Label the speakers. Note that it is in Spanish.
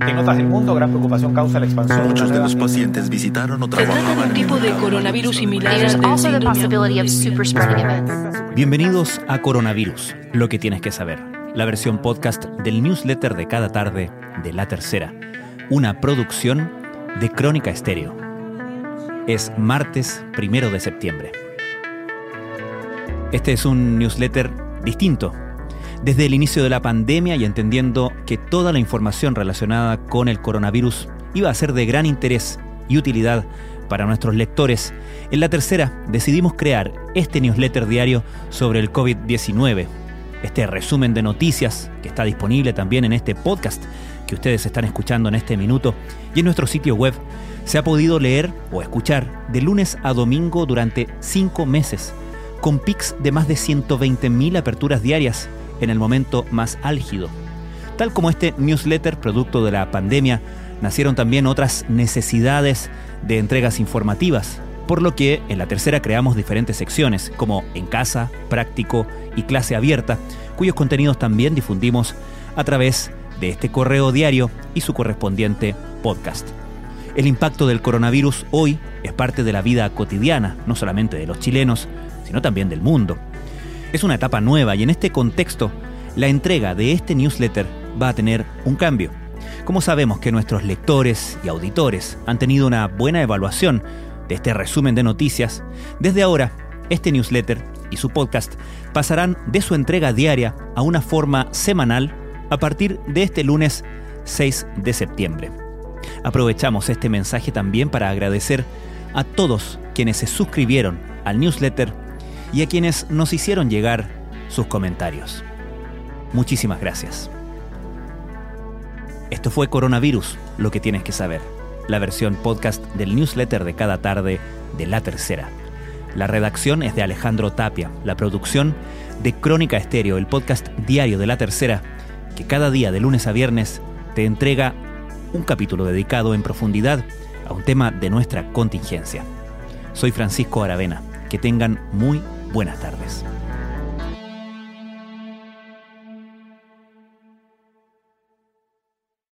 Speaker 1: En otras del mundo, gran preocupación causa la expansión.
Speaker 2: Muchos de los pacientes visitaron o
Speaker 3: Se trata de un tipo de coronavirus similar al.
Speaker 4: Bienvenidos a Coronavirus, lo que tienes que saber, la versión podcast del newsletter de cada tarde de La Tercera, una producción de Crónica Estéreo. Es martes primero de septiembre. Este es un newsletter distinto. Desde el inicio de la pandemia y entendiendo que toda la información relacionada con el coronavirus iba a ser de gran interés y utilidad para nuestros lectores, en la tercera decidimos crear este newsletter diario sobre el COVID-19. Este resumen de noticias que está disponible también en este podcast que ustedes están escuchando en este minuto y en nuestro sitio web se ha podido leer o escuchar de lunes a domingo durante cinco meses, con pics de más de 120.000 aperturas diarias en el momento más álgido. Tal como este newsletter producto de la pandemia, nacieron también otras necesidades de entregas informativas, por lo que en la tercera creamos diferentes secciones, como En Casa, Práctico y Clase Abierta, cuyos contenidos también difundimos a través de este correo diario y su correspondiente podcast. El impacto del coronavirus hoy es parte de la vida cotidiana, no solamente de los chilenos, sino también del mundo. Es una etapa nueva y en este contexto, la entrega de este newsletter va a tener un cambio. Como sabemos que nuestros lectores y auditores han tenido una buena evaluación de este resumen de noticias, desde ahora este newsletter y su podcast pasarán de su entrega diaria a una forma semanal a partir de este lunes 6 de septiembre. Aprovechamos este mensaje también para agradecer a todos quienes se suscribieron al newsletter y a quienes nos hicieron llegar sus comentarios. Muchísimas gracias. Esto fue Coronavirus, lo que tienes que saber, la versión podcast del newsletter de cada tarde de La Tercera. La redacción es de Alejandro Tapia, la producción de Crónica Estéreo, el podcast diario de La Tercera, que cada día de lunes a viernes te entrega un capítulo dedicado en profundidad a un tema de nuestra contingencia. Soy Francisco Aravena. Que tengan muy buenas tardes.